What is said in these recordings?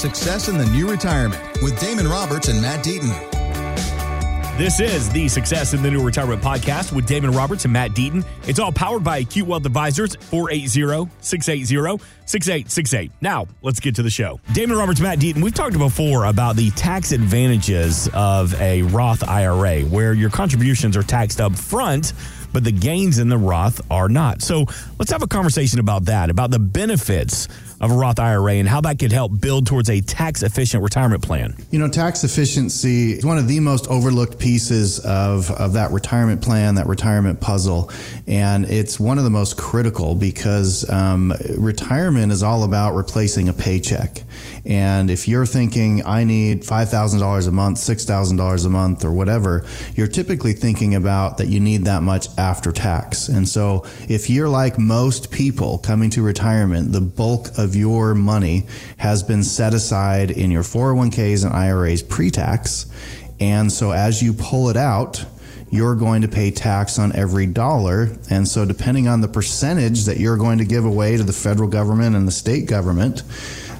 Success in the New Retirement with Damon Roberts and Matt Deaton. This is the Success in the New Retirement podcast with Damon Roberts and Matt Deaton. It's all powered by Acute Wealth Advisors, 480-680-6868. Now, let's get to the show. Damon Roberts, Matt Deaton, we've talked before about the tax advantages of a Roth IRA, where your contributions are taxed up front, but the gains in the Roth are not. So let's have a conversation about that, about the benefits of a Roth IRA and how that could help build towards a tax efficient retirement plan. You know, tax efficiency is one of the most overlooked pieces of, of that retirement plan, that retirement puzzle. And it's one of the most critical because um, retirement is all about replacing a paycheck. And if you're thinking, I need $5,000 a month, $6,000 a month, or whatever, you're typically thinking about that you need that much after tax. And so if you're like most people coming to retirement, the bulk of your money has been set aside in your 401ks and IRAs pre tax. And so as you pull it out, you're going to pay tax on every dollar. And so, depending on the percentage that you're going to give away to the federal government and the state government,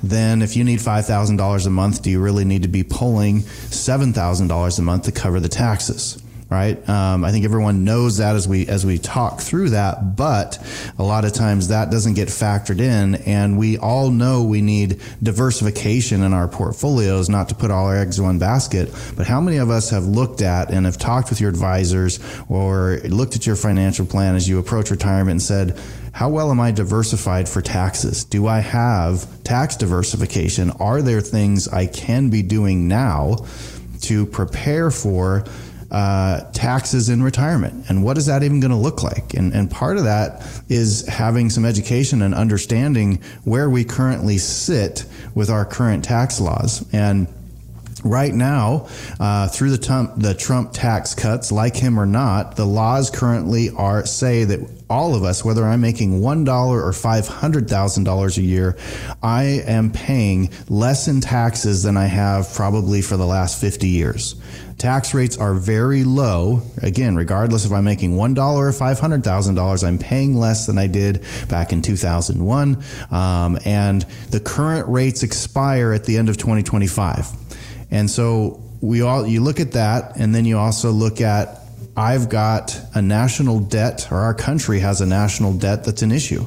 then if you need $5,000 a month, do you really need to be pulling $7,000 a month to cover the taxes? Right? Um, I think everyone knows that as we as we talk through that, but a lot of times that doesn't get factored in, and we all know we need diversification in our portfolios, not to put all our eggs in one basket. But how many of us have looked at and have talked with your advisors or looked at your financial plan as you approach retirement and said? How well am I diversified for taxes? Do I have tax diversification? Are there things I can be doing now to prepare for uh, taxes in retirement. And what is that even going to look like? And, and part of that is having some education and understanding where we currently sit with our current tax laws. And Right now, uh, through the Trump, the Trump tax cuts, like him or not, the laws currently are say that all of us, whether I'm making one dollar or five hundred thousand dollars a year, I am paying less in taxes than I have probably for the last fifty years tax rates are very low. Again, regardless if I'm making $1 or $500,000, I'm paying less than I did back in 2001. Um, and the current rates expire at the end of 2025. And so we all, you look at that, and then you also look at I've got a national debt, or our country has a national debt that's an issue.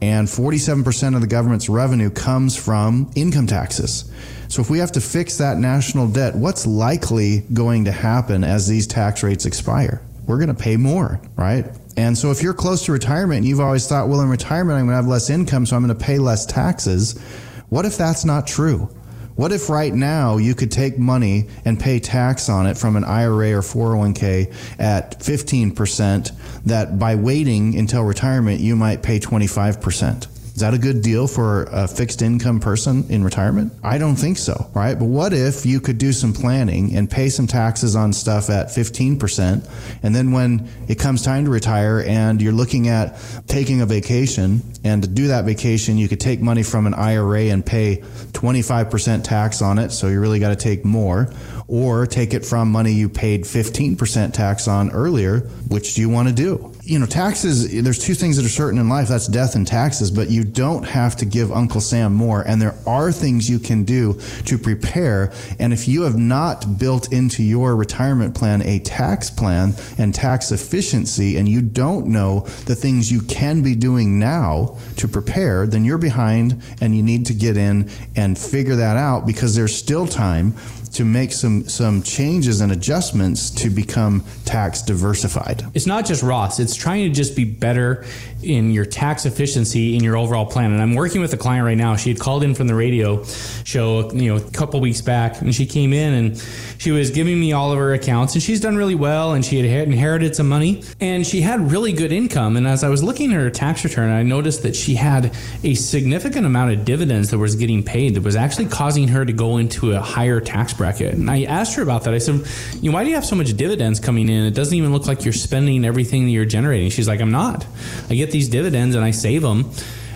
And 47% of the government's revenue comes from income taxes. So if we have to fix that national debt, what's likely going to happen as these tax rates expire? We're going to pay more, right? And so if you're close to retirement and you've always thought, well, in retirement, I'm going to have less income, so I'm going to pay less taxes. What if that's not true? What if right now you could take money and pay tax on it from an IRA or 401k at 15% that by waiting until retirement you might pay 25%? Is that a good deal for a fixed income person in retirement? I don't think so, right? But what if you could do some planning and pay some taxes on stuff at 15%, and then when it comes time to retire and you're looking at taking a vacation, and to do that vacation, you could take money from an IRA and pay 25% tax on it, so you really got to take more, or take it from money you paid 15% tax on earlier. Which do you want to do? You know, taxes, there's two things that are certain in life that's death and taxes, but you don't have to give Uncle Sam more. And there are things you can do to prepare. And if you have not built into your retirement plan a tax plan and tax efficiency, and you don't know the things you can be doing now to prepare, then you're behind and you need to get in and figure that out because there's still time to make some some changes and adjustments to become tax diversified. It's not just Roths; it's trying to just be better in your tax efficiency in your overall plan. And I'm working with a client right now. She had called in from the radio show, you know, a couple weeks back, and she came in and she was giving me all of her accounts, and she's done really well, and she had inherited some money, and she had really good income. And as I was looking at her tax return, I noticed that she had a significant amount of dividends that was getting paid that was actually causing her to go into a higher tax bracket. And I asked her about that. I said, you know, why do you have so much dividends coming in? It doesn't even look like you're spending everything that you're generating. She's like, I'm not. I get these dividends and I save them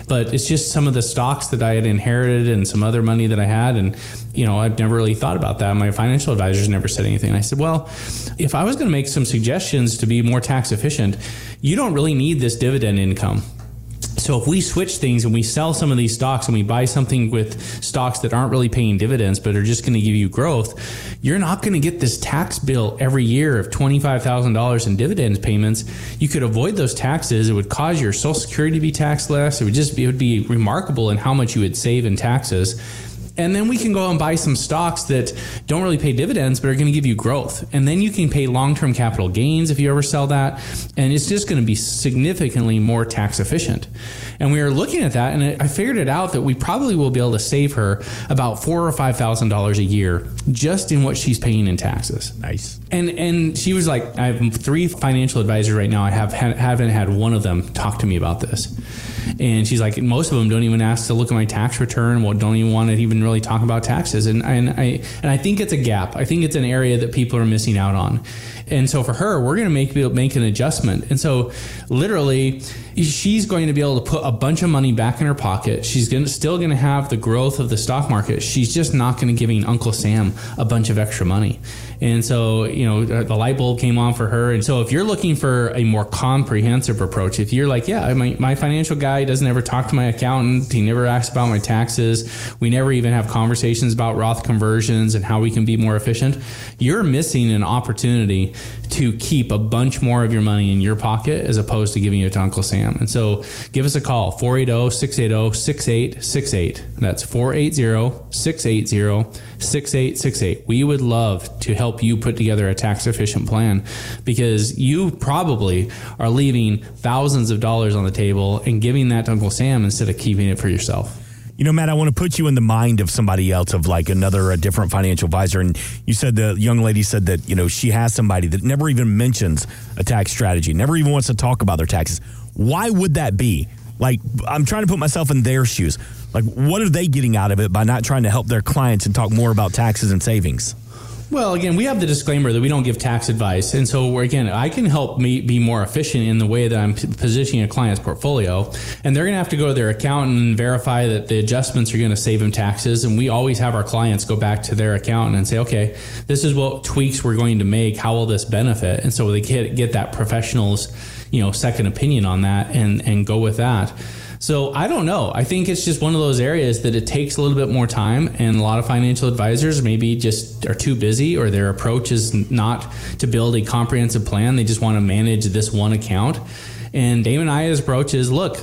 but it's just some of the stocks that I had inherited and some other money that I had. And, you know, I've never really thought about that. My financial advisors never said anything. I said, well, if I was going to make some suggestions to be more tax efficient, you don't really need this dividend income. So if we switch things and we sell some of these stocks and we buy something with stocks that aren't really paying dividends but are just going to give you growth, you're not going to get this tax bill every year of $25,000 in dividends payments. You could avoid those taxes. It would cause your social security to be taxed less. It would just it would be remarkable in how much you would save in taxes and then we can go and buy some stocks that don't really pay dividends but are going to give you growth. And then you can pay long-term capital gains if you ever sell that. And it's just going to be significantly more tax efficient. And we were looking at that and i figured it out that we probably will be able to save her about four or five thousand dollars a year just in what she's paying in taxes. Nice. and and she was like i have three financial advisors right now. I have haven't had one of them talk to me about this. And she's like, most of them don't even ask to look at my tax return. Well, don't even want to even really talk about taxes. And, and I and I think it's a gap. I think it's an area that people are missing out on. And so for her, we're going to make make an adjustment. And so literally, she's going to be able to put a bunch of money back in her pocket. She's going to, still going to have the growth of the stock market. She's just not going to giving Uncle Sam a bunch of extra money. And so, you know, the light bulb came on for her. And so, if you're looking for a more comprehensive approach, if you're like, yeah, my, my financial guy doesn't ever talk to my accountant, he never asks about my taxes, we never even have conversations about Roth conversions and how we can be more efficient, you're missing an opportunity to keep a bunch more of your money in your pocket as opposed to giving it to Uncle Sam. And so, give us a call 480 680 6868. That's 480 680 6868. We would love to help you put together a tax efficient plan because you probably are leaving thousands of dollars on the table and giving that to Uncle Sam instead of keeping it for yourself. You know, Matt, I want to put you in the mind of somebody else, of like another a different financial advisor. And you said the young lady said that, you know, she has somebody that never even mentions a tax strategy, never even wants to talk about their taxes. Why would that be? Like, I'm trying to put myself in their shoes. Like, what are they getting out of it by not trying to help their clients and talk more about taxes and savings? Well, again, we have the disclaimer that we don't give tax advice. And so, again, I can help me be more efficient in the way that I'm positioning a client's portfolio. And they're going to have to go to their accountant and verify that the adjustments are going to save them taxes. And we always have our clients go back to their accountant and say, okay, this is what tweaks we're going to make. How will this benefit? And so they get, get that professional's, you know, second opinion on that and, and go with that. So I don't know. I think it's just one of those areas that it takes a little bit more time, and a lot of financial advisors maybe just are too busy, or their approach is not to build a comprehensive plan. They just want to manage this one account. And Damon Aya's approach is look,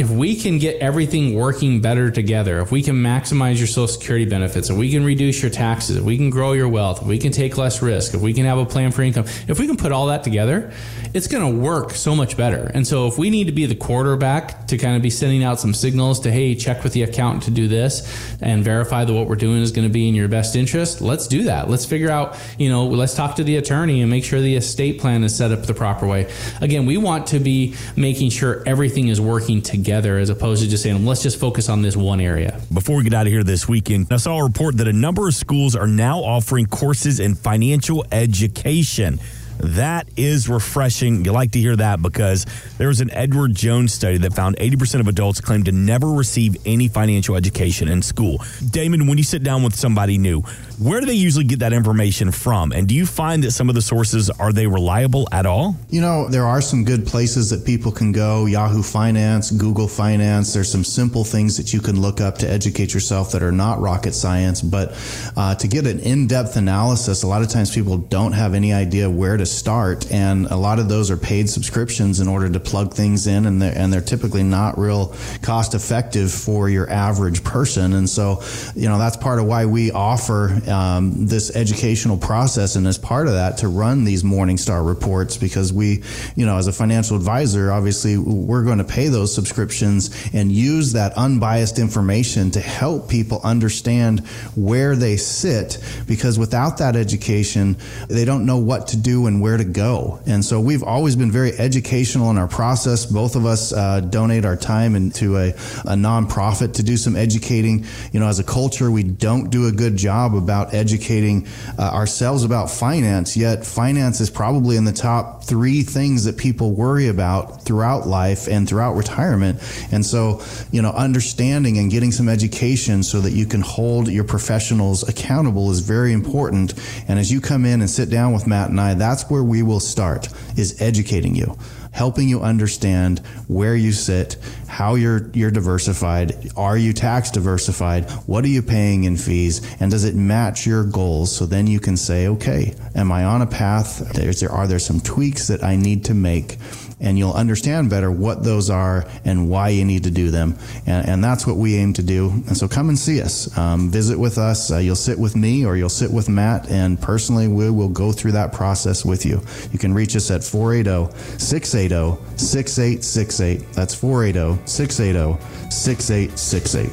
if we can get everything working better together, if we can maximize your social security benefits, if we can reduce your taxes, if we can grow your wealth, if we can take less risk, if we can have a plan for income, if we can put all that together, it's going to work so much better. And so if we need to be the quarterback to kind of be sending out some signals to, hey, check with the accountant to do this and verify that what we're doing is going to be in your best interest, let's do that. Let's figure out, you know, let's talk to the attorney and make sure the estate plan is set up the proper way. Again, we want to be making sure everything is working together together as opposed to just saying, let's just focus on this one area. Before we get out of here this weekend, I saw a report that a number of schools are now offering courses in financial education. That is refreshing. You like to hear that because there was an Edward Jones study that found 80% of adults claim to never receive any financial education in school. Damon, when you sit down with somebody new, where do they usually get that information from? And do you find that some of the sources are they reliable at all? You know, there are some good places that people can go. Yahoo Finance, Google Finance. There's some simple things that you can look up to educate yourself that are not rocket science. But uh, to get an in-depth analysis, a lot of times people don't have any idea where to start, and a lot of those are paid subscriptions in order to plug things in, and they're, and they're typically not real cost effective for your average person. And so, you know, that's part of why we offer um, this educational process, and as part of that, to run these Morningstar reports because we, you know, as a financial advisor, obviously we're going to pay those subscriptions and use that unbiased information to help people understand where they sit because without that education, they don't know what to do and where to go. And so we've always been very educational in our process. Both of us uh, donate our time into a, a nonprofit to do some educating. You know, as a culture, we don't do a good job about educating uh, ourselves about finance, yet finance is probably in the top three things that people worry about throughout life and throughout retirement. And so, you know, understanding and getting some education so that you can hold your professionals accountable is very important. And as you come in and sit down with Matt and I, that's that's where we will start is educating you helping you understand where you sit, how you're you're diversified, are you tax diversified, what are you paying in fees, and does it match your goals? So then you can say, okay, am I on a path? Is there are there some tweaks that I need to make? and you'll understand better what those are and why you need to do them. And, and that's what we aim to do. And so come and see us. Um, visit with us. Uh, you'll sit with me or you'll sit with Matt, and personally, we will go through that process with you. You can reach us at 480 680 6868. That's 480 680 6868.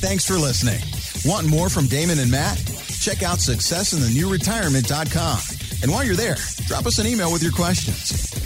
Thanks for listening. Want more from Damon and Matt? Check out successinthenewretirement.com. And while you're there, drop us an email with your questions.